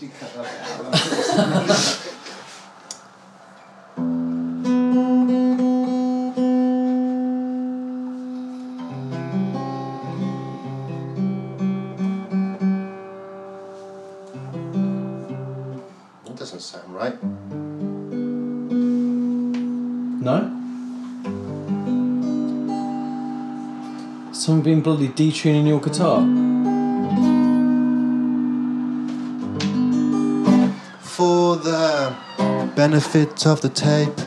You cut that out? Doesn't sound right. No? Someone been bloody detuning your guitar? Benefit of the tape,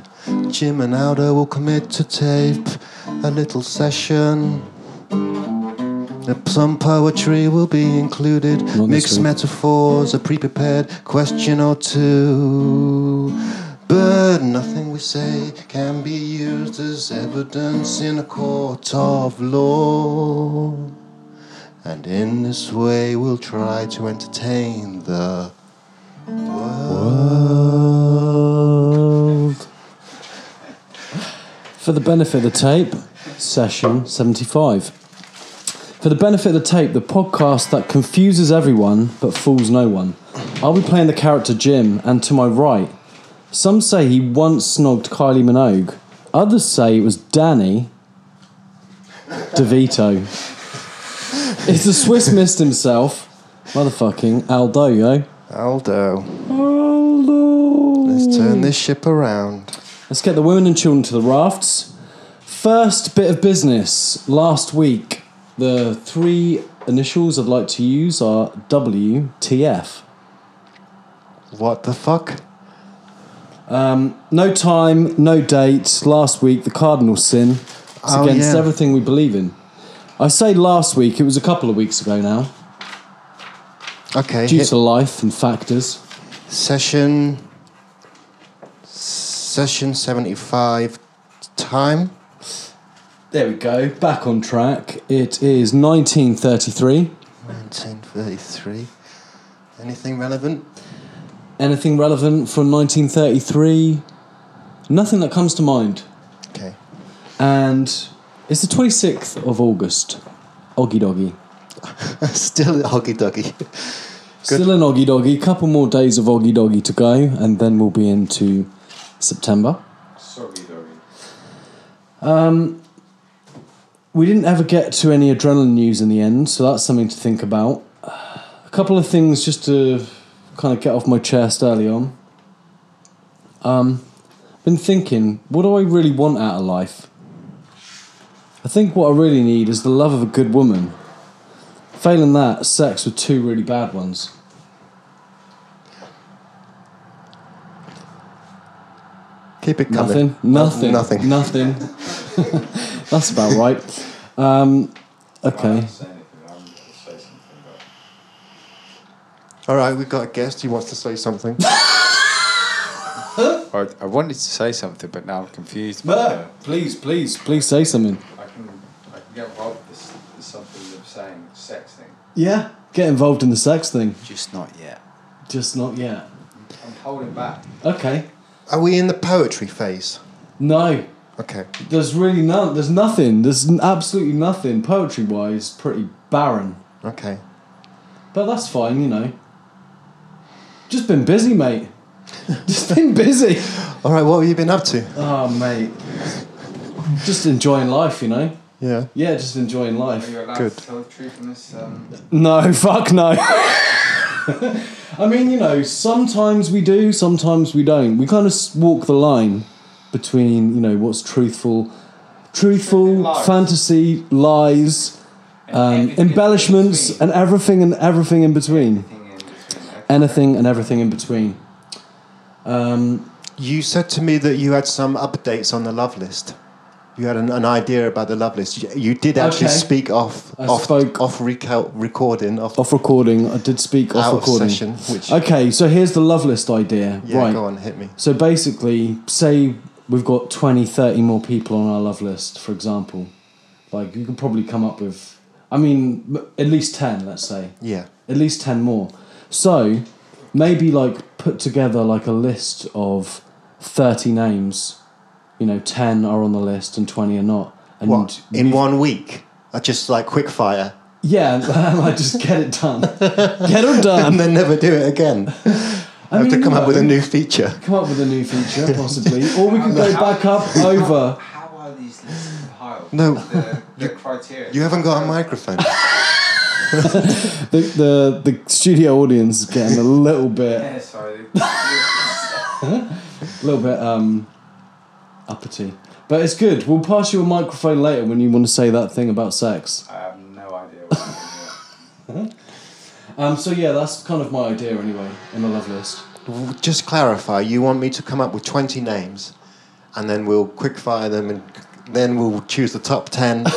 Jim and Aldo will commit to tape a little session. Some poetry will be included, Not mixed metaphors, a pre prepared question or two. But nothing we say can be used as evidence in a court of law. And in this way, we'll try to entertain the world. For the benefit of the tape, session 75. For the benefit of the tape, the podcast that confuses everyone but fools no one. I'll be playing the character Jim, and to my right, some say he once snogged Kylie Minogue. Others say it was Danny DeVito. It's the Swiss mist himself, motherfucking Aldo, yo. Aldo, Aldo. let's turn this ship around. Let's get the women and children to the rafts. First bit of business. Last week, the three initials I'd like to use are WTF. What the fuck? Um, no time, no date. Last week, the cardinal sin. It's Oh, against yeah. everything we believe in. I say last week, it was a couple of weeks ago now, Okay, due hit to life and factors. session. Session 75 time. There we go, back on track. It is 1933. 1933. Anything relevant? Anything relevant from 1933? Nothing that comes to mind. Okay. And it's the 26th of August. Oggy Doggy. Still a hoggy doggy. Still an Oggy Doggy. Couple more days of Oggy Doggy to go, and then we'll be into September. Sorry, doggy. Um, we didn't ever get to any adrenaline news in the end, so that's something to think about. A couple of things just to kind of get off my chest early on. Um, been thinking, what do I really want out of life? I think what I really need is the love of a good woman. Failing that, sex with two really bad ones. Keep it coming. Nothing. Nothing. Nothing. Nothing. That's about right. Um, okay. don't say anything. I'm going to say something. But All right, we've got a guest who wants to say something. I, I wanted to say something, but now I'm confused. Bert, please, please, please say something. I can, I can get involved with this, this something you're saying, sex thing. Yeah. Get involved in the sex thing. Just not yet. Just not yet. I'm holding back. Okay. Are we in the poetry phase? No. Okay. There's really none. There's nothing. There's absolutely nothing. Poetry wise, pretty barren. Okay. But that's fine, you know. Just been busy, mate. Just been busy. All right, what have you been up to? Oh, mate. Just enjoying life, you know. Yeah. Yeah, just enjoying Are life. you allowed Good. to tell the truth in this? Um, No, fuck no. I mean, you know, sometimes we do, sometimes we don't. We kind of walk the line between, you know, what's truthful, truthful, Lies. fantasy, lies, and um, everything embellishments, and everything and everything in between. Everything in between. Anything and everything in between. Um, You said to me that you had some updates on the love list. You had an, an idea about the love list. You, you did actually Okay. speak off I off, spoke- off recal- recording off, off recording, I did speak off out of recording. session. Which Okay, so here's the love list idea. yeah, right. go on, hit me. So basically, say we've got 20, 30 more people on our love list, for example. Like, you could probably come up with, I mean, m- at least 10, let's say. Yeah. At least 10 more. So, maybe like put together like a list of 30 names. You know, 10 are on the list and 20 are not. And What in one week? I just like quick fire. Yeah, I just get it done. Get it done. and then never do it again. I have to mean, come up with a new feature. Come up with a new feature, possibly, or we could go How- back up how- over. How are these lists compiled? No. The, the criteria. You haven't got a microphone. The, the the studio audience is getting a little bit Yeah, sorry. a little bit um uppity, but it's good. We'll pass you a microphone later when you want to say that thing about sex. I have no idea what I'm doing. Um, so yeah, that's kind of my idea anyway in the love list. Just clarify. You want me to come up with twenty names, and then we'll quickfire them, and then we'll choose the top ten.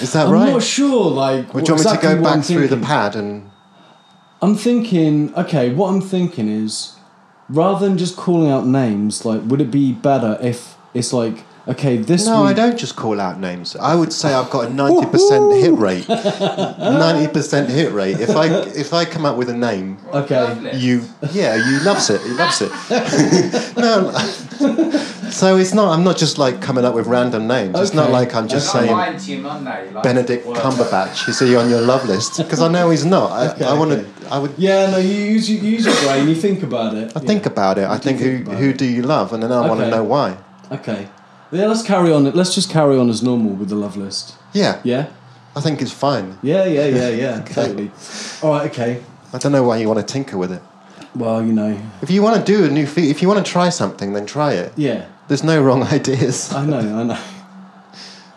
Is that right? I'm not sure, like. Would you want me to go back through the pad and? I'm thinking, okay, what I'm thinking is, rather than just calling out names, like, would it be better if it's like, okay, this No, I don't just call out names. I would say I've got a ninety percent hit rate. Ninety percent hit rate. If I if I come up with a name, Okay. You yeah, you loves it. He loves it. no, so it's not. I'm not just like coming up with random names. It's not like I'm just I'm saying lying to you, Mum, now. You like Benedict work. Cumberbatch. Is he on your love list? Because I know he's not. I, Okay, I want to. okay. I would. Yeah, no, you use, you use your brain, you think about it. I think about it. I do think who who it. do you love, and then I want to know why. Okay. Yeah, let's carry on. Let's just carry on as normal with the love list. Yeah, Yeah? I think it's fine. Yeah, yeah, yeah, yeah, totally. All right, okay. I don't know why you want to tinker with it. Well, you know, If you want to do a new feat, if you want to try something, then try it. yeah, There's no wrong ideas. I know, I know.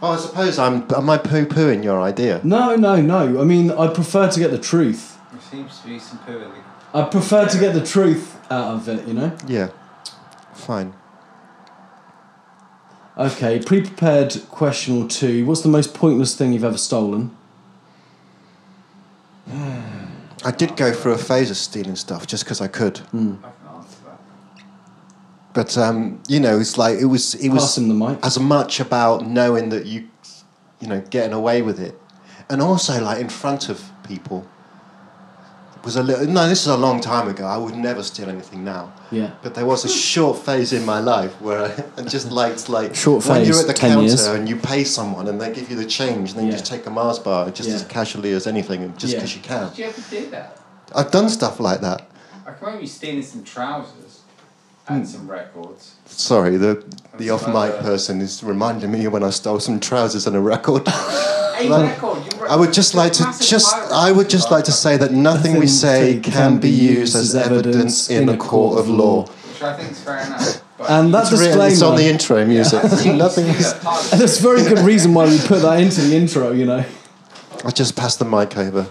Oh, I suppose I'm. Am I poo pooing your idea? No, no, no. I mean, I prefer to get the truth. There seems to be some poo in the. I prefer to get the truth out of it, you know? Yeah. Fine. Okay, pre prepared question or two. What's the most pointless thing you've ever stolen? I did go through a phase of stealing stuff just because I could. I can answer that. But um, you know, it's like it was. It was Pass him the mic. as much about knowing that you, you know, getting away with it, and also like in front of people. Was a little. No, this is a long time ago. I would never steal anything now. Yeah. But there was a short phase in my life where I, I just liked like Short when you're at the counter years. and you pay someone and they give you the change and then Yeah. you just take a Mars bar just Yeah. as casually as anything and just Yeah. because you can. Did you ever do that? I've done stuff like that. I can remember you stealing some trousers Hmm. And some records. Sorry, the the off mic person is reminding me when I stole some trousers and a record. A Well, record. Re- I would just like to just I would just like to say that nothing we say can be used as evidence in a court of law. Which I think is fair enough. But And that It's, written, it's on the intro music. I've seen you Nothing. steal was- a part And of there's a very good reason why we put that into the intro, you know? I just passed the mic over.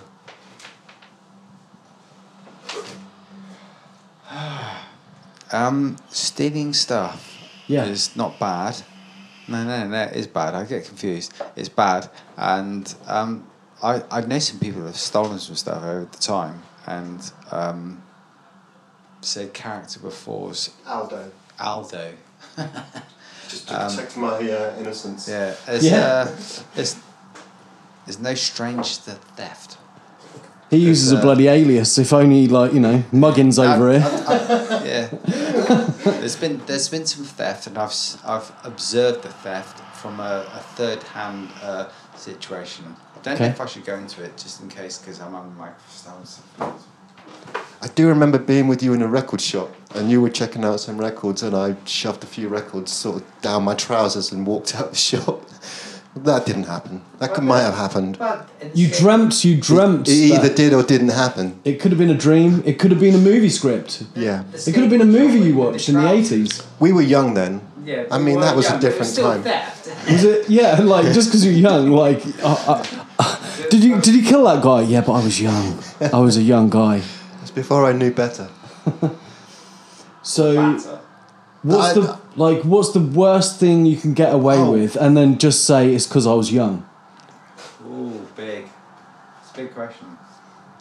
Um, stealing stuff Yeah. is not bad. No, no, no, it's bad. I get confused. It's bad, and um, I I know some people have stolen some stuff over the time, and um, said character before was Aldo. Aldo. Just to protect my uh, innocence. Yeah, it's, Yeah. Uh, it's, there's no strange to theft. He uses a uh, bloody alias, if only, like, you know, Muggins over here. Yeah, there's been there's been some theft, and I've I've observed the theft from a, a third hand uh, situation. I don't know Okay. if I should go into it just in case because I'm on the microphone. I do remember being with you in a record shop, and you were checking out some records, and I shoved a few records sort of down my trousers and walked out the shop. That didn't happen. That could, might have happened. But in the You dreamt, you dreamt. It either that- did or didn't happen. It could have been a dream. It could have been a movie script. Yeah. It could have been a movie you watched in the trousers. eighties. We were young then. Yeah, I mean, that was yeah, a different still time. Theft. Was it? Yeah, like just because you're young. Like, uh, uh, did you did you kill that guy? Yeah, but I was young. I was a young guy. It's before I knew better. So, Batter. What's I- the like? What's the worst thing you can get away Oh. with, and then just say it's because I was young? Ooh, big. It's a big question.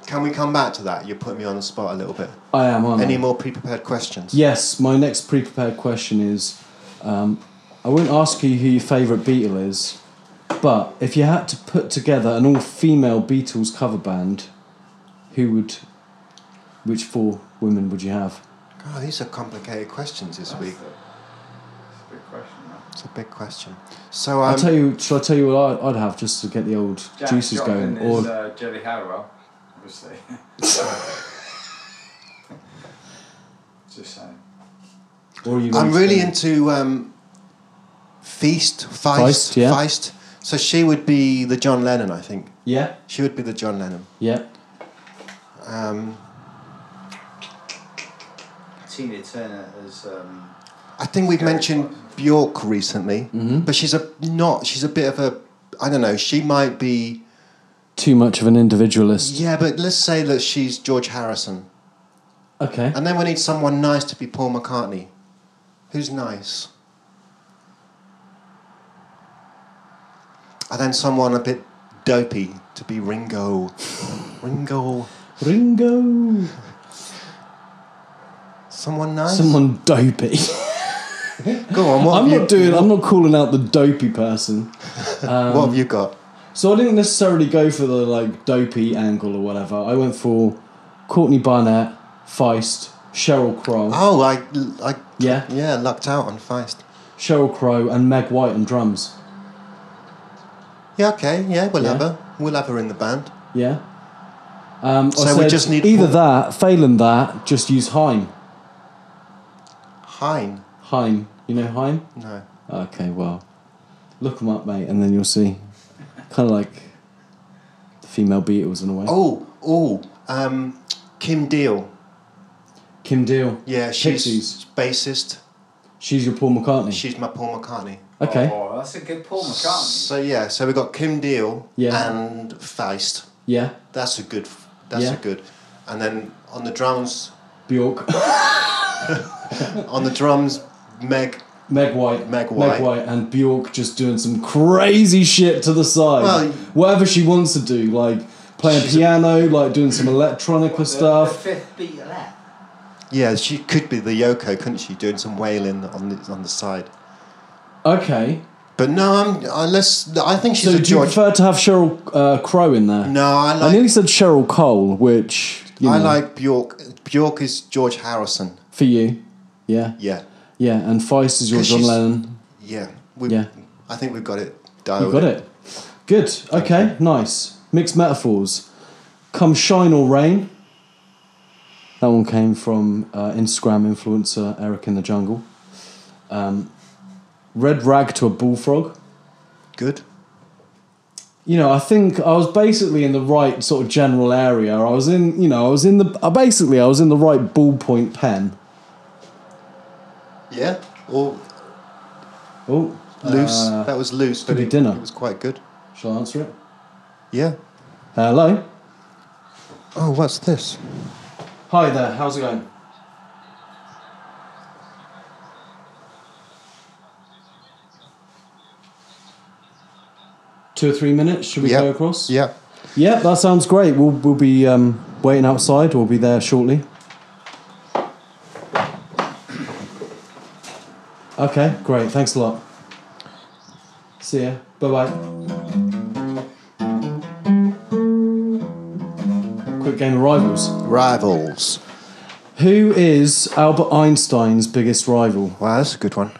Can we come back to that? You're putting me on the spot a little bit. I am. Aren't I? Any more pre-prepared questions? Yes, my next pre-prepared question is, um, I won't ask you who your favourite Beatle is, but if you had to put together an all-female Beatles cover band, who would, which four women would you have? God, these are complicated questions this That's week. a, that's a big question. That. a big question. So I'll um, tell you. Shall I tell you what I, I'd have just to get the old Jack juices Joplin going? Or uh, Geri Halliwell, obviously. Just saying. or are you? I'm really say- into um, Feast, Feist, Feist, yeah. Feist. So she would be the John Lennon, I think. Yeah. She would be the John Lennon. Yeah. Um, Tina Turner as um, I think we've mentioned Bjork recently, Mm-hmm. but she's a not. She's a bit of a. I don't know. She might be. Too much of an individualist. Yeah, but let's say that she's George Harrison, Okay. and then we need someone nice to be Paul McCartney. Who's nice? And then someone a bit dopey to be Ringo. Ringo. Ringo. Someone nice. Someone dopey. Go on. What I'm have you, not doing. I'm not calling out the dopey person. what have you got? So I didn't necessarily go for the like dopey angle or whatever. I went for Courtney Barnett, Feist, Sheryl Crow, Oh, I, I, Yeah? yeah, lucked out on Feist. Sheryl Crow, and Meg White on drums. Yeah, okay, yeah, we'll Yeah. have her. We'll have her in the band. Yeah. Um, So we just need either that, failing that, just use Haim. Hein. Haim, you know Heim? No. Okay, well, look them up, mate, and then you'll see. Kind of like the female Beatles in a way. Oh, oh, um, Kim Deal. Kim Deal. Yeah, she's Pixies. bassist. She's your Paul McCartney. She's my Paul McCartney. okay. Oh, that's a good Paul McCartney. So yeah, so we got Kim Deal Yeah. and Feist. Yeah. That's a good. That's Yeah. a good. And then on the drums, Bjork. on the drums, Meg. Meg White. Meg White. and Bjork just doing some crazy shit to the side. Well, Whatever she wants to do, like playing She's a- piano, like doing some electronica The, stuff. the fifth beat of that. Yeah, she could be the Yoko, couldn't she? Doing some wailing on the on the side. Okay. But no, I'm. Unless I think she's So a do you prefer to have Sheryl uh, Crow in there? no, I I nearly said Cheryl Cole, which you I know, like Bjork. Bjork is George Harrison. for you. Yeah, Yeah, yeah, and Feist is your John Lennon. yeah. We, Yeah. I think we've got it dialed. You got it. Good. Okay. Nice. Mixed metaphors. Come shine or rain. That one came from uh, Instagram influencer Eric in the Jungle. Um, red rag to a bullfrog. Good. You know, I think I was basically in the right sort of general area. I was in, you know, I was in the basically I was in the right ballpoint pen. Yeah. Or Oh, loose. uh, that was loose, but could be it, dinner. it was quite good. shall I answer it? Yeah. Hello. Oh, what's this? Hi there. How's it going? Two or three minutes. Should we Yeah. go across? Yeah. Yeah, that sounds great. We'll we'll be um, waiting outside. We'll be there shortly. Okay, great. Thanks a lot. See ya. Bye bye. Quick game of rivals. Rivals. Who is Albert Einstein's biggest rival? Wow, that's a good one.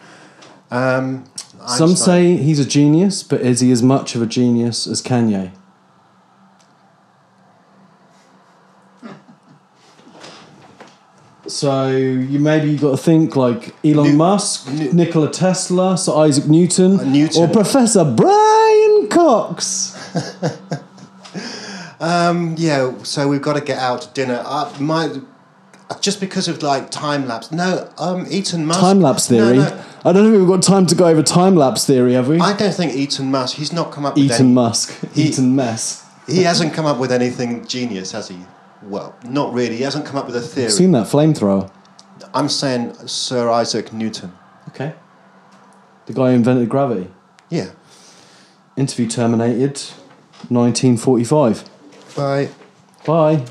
Um, Some Einstein. say he's a genius, but is he as much of a genius as Kanye? So you maybe you got to think like Elon New- Musk, New- Nikola Tesla, Sir Isaac Newton, Uh, Newton. or Professor Brian Cox. Um, yeah, so we've got to get out to dinner. Uh, my, just because of like time lapse. No, um, Eaton Musk. Time lapse theory. no, I don't think we've got time to go over time lapse theory, have we? I don't think Eaton Musk. He's not come up with Eaton Musk, He- Eton mess. He hasn't come up with anything genius, has he? Well, not really. He hasn't come up with a theory. Seen that flamethrower? I'm saying Sir Isaac Newton. Okay. The guy who invented gravity. Yeah. Interview terminated. 1945. Bye. Bye.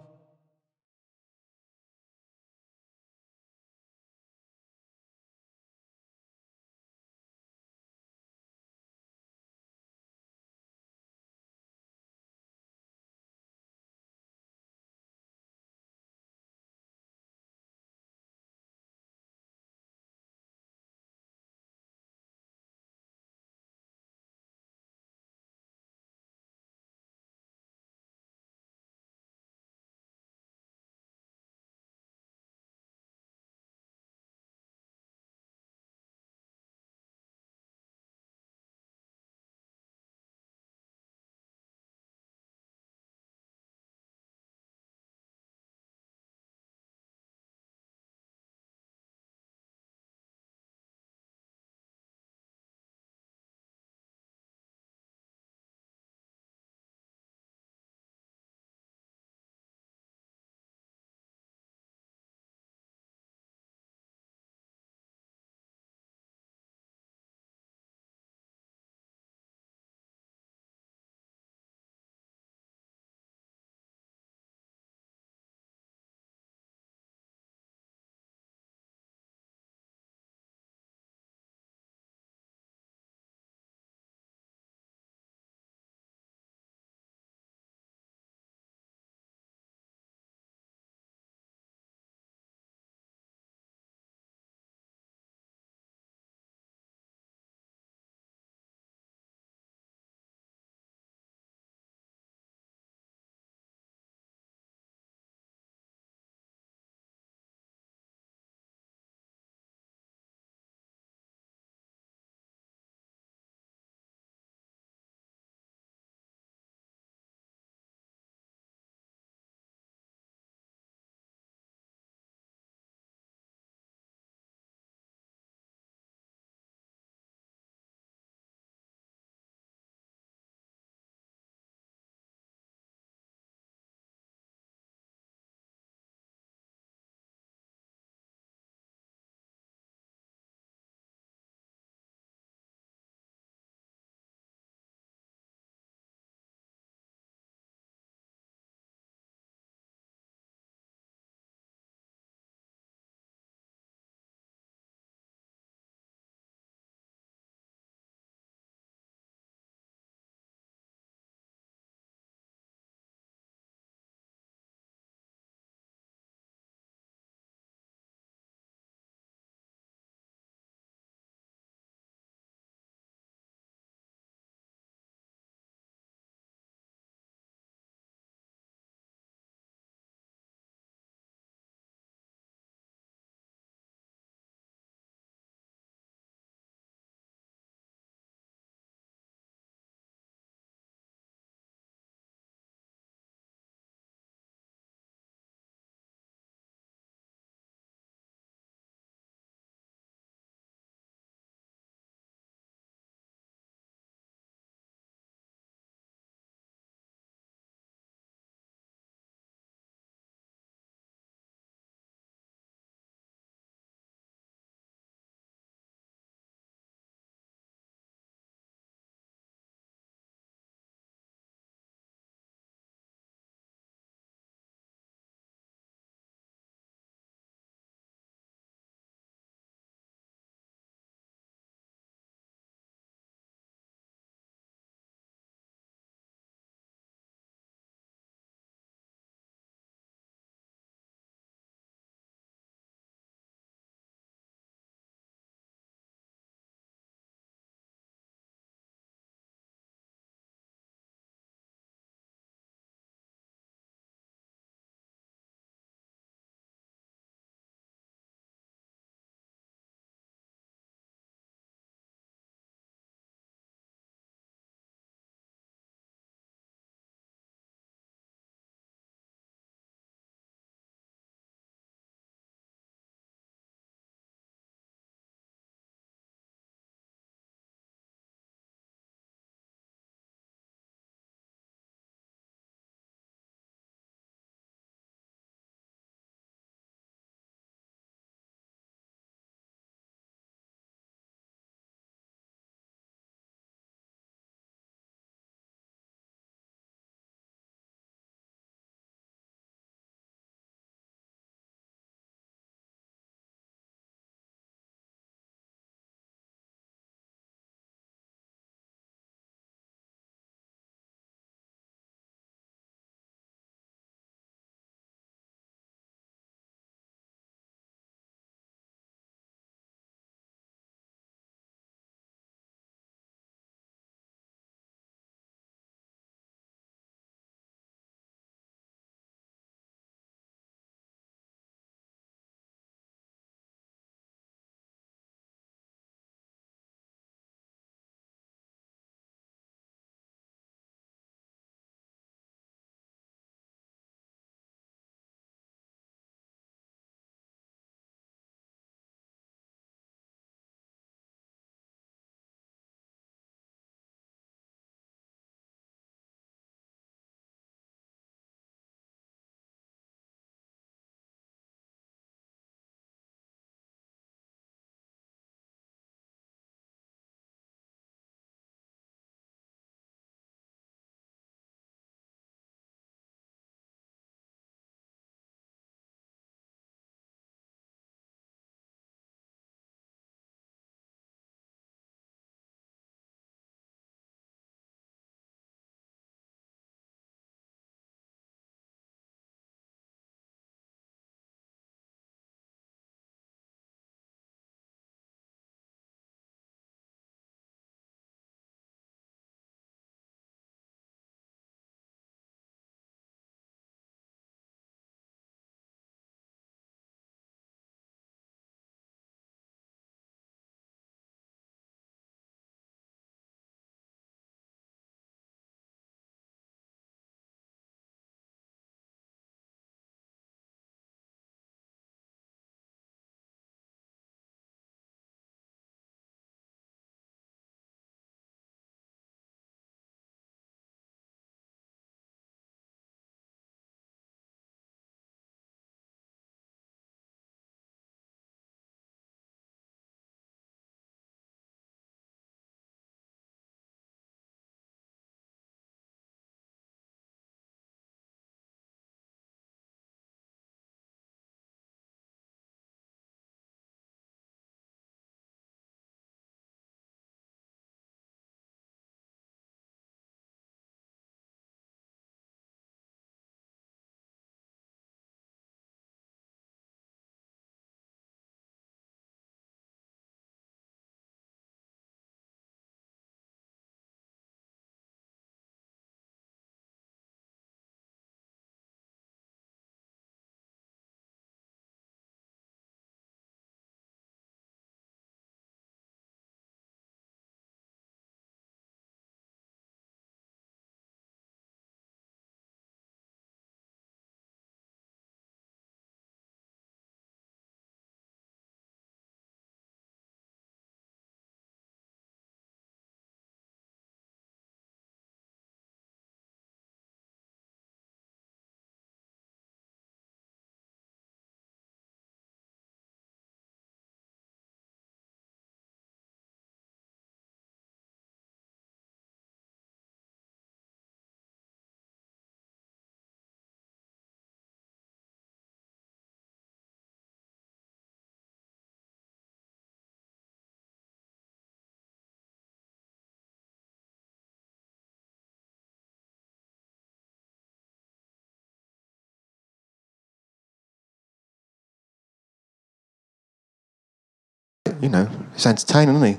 You know, he's entertaining, isn't he?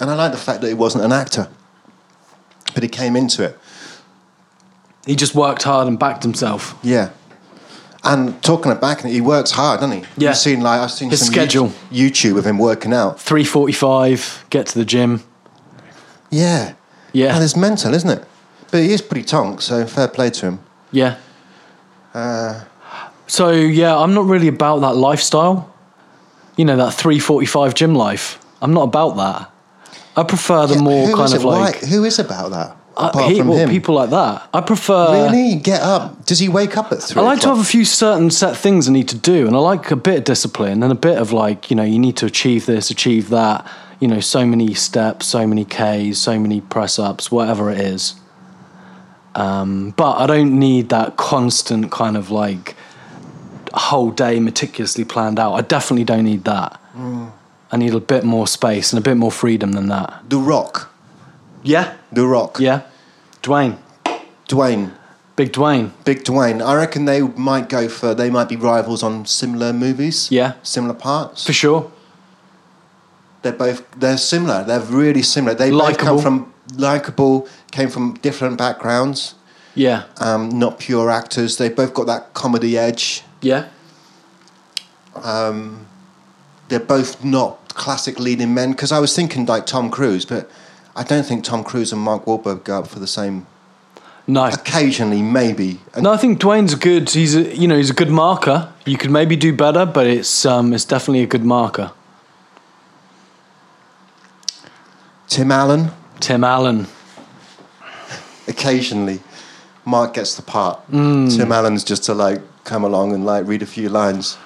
And I like the fact that he wasn't an actor, but he came into it. He just worked hard and backed himself. Yeah. And talking about backing it, he works hard, doesn't he? Yeah. You've seen like I've seen His some schedule. YouTube, YouTube of him working out. 3.45, get to the gym. Yeah. Yeah. And it's mental, isn't it? But he is pretty tonk, so fair play to him. Yeah. Uh, So yeah, I'm not really about that lifestyle. You know, that 345 gym life. I'm not about that. I prefer the yeah, more kind of like who is about that? uh, Apart he- from well, him. people like that. I prefer really get up. Does he wake up at three? I like to have a few certain set things I need to do, and I like a bit of discipline and a bit of like, you know, you need to achieve this, achieve that. You know, so many steps, so many Ks, so many press ups, whatever it is. Um, but I don't need that constant kind of like whole day meticulously planned out. I definitely don't need that. I need a bit more space and a bit more freedom than that. The Rock. Yeah, The Rock. yeah. Dwayne, Dwayne. Big Dwayne. Big Dwayne. I reckon they might go for. They might be rivals on similar movies. Yeah. Similar parts. For sure. They're both. They're similar. They're really similar. They both come from likable. Came from different backgrounds. Yeah. Um, not pure actors. They both got that comedy edge. Yeah. They're both not classic leading men. Because I was thinking like Tom Cruise, but I don't think Tom Cruise and Mark Wahlberg go up for the same. No. Occasionally, maybe. And No, I think Dwayne's good. He's a you know he's a good marker. You could maybe do better, but it's um it's definitely a good marker. Tim Allen. Tim Allen. occasionally Mark gets the part. Tim Allen's just to like come along and like read a few lines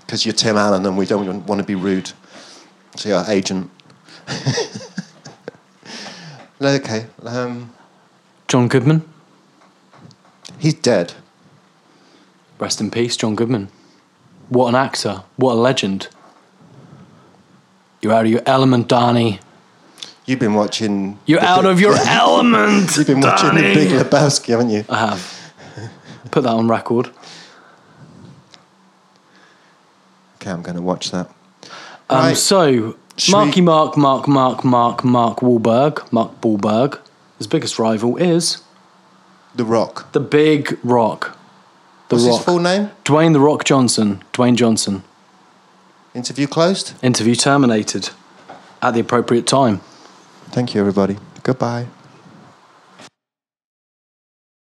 because you're Tim Allen and we don't want to be rude to your agent. okay, um, John Goodman. he's dead. Rest in peace, John Goodman. What an actor. What a legend. You're out of your element, Donnie. You've been watching. You're out Big- of your element. You've been watching the Big Lebowski, haven't you? I have. Put that on record. Okay, I'm going to watch that. Um, Right. So, Should Marky we- Mark, Mark, Mark, Mark, Mark Wahlberg, Mark Wahlberg. His biggest rival is The Rock. the Big Rock. The What's Rock. his full name? Dwayne the Rock Johnson. Dwayne Johnson. Interview closed. Interview terminated at the appropriate time. Thank you, everybody. Goodbye.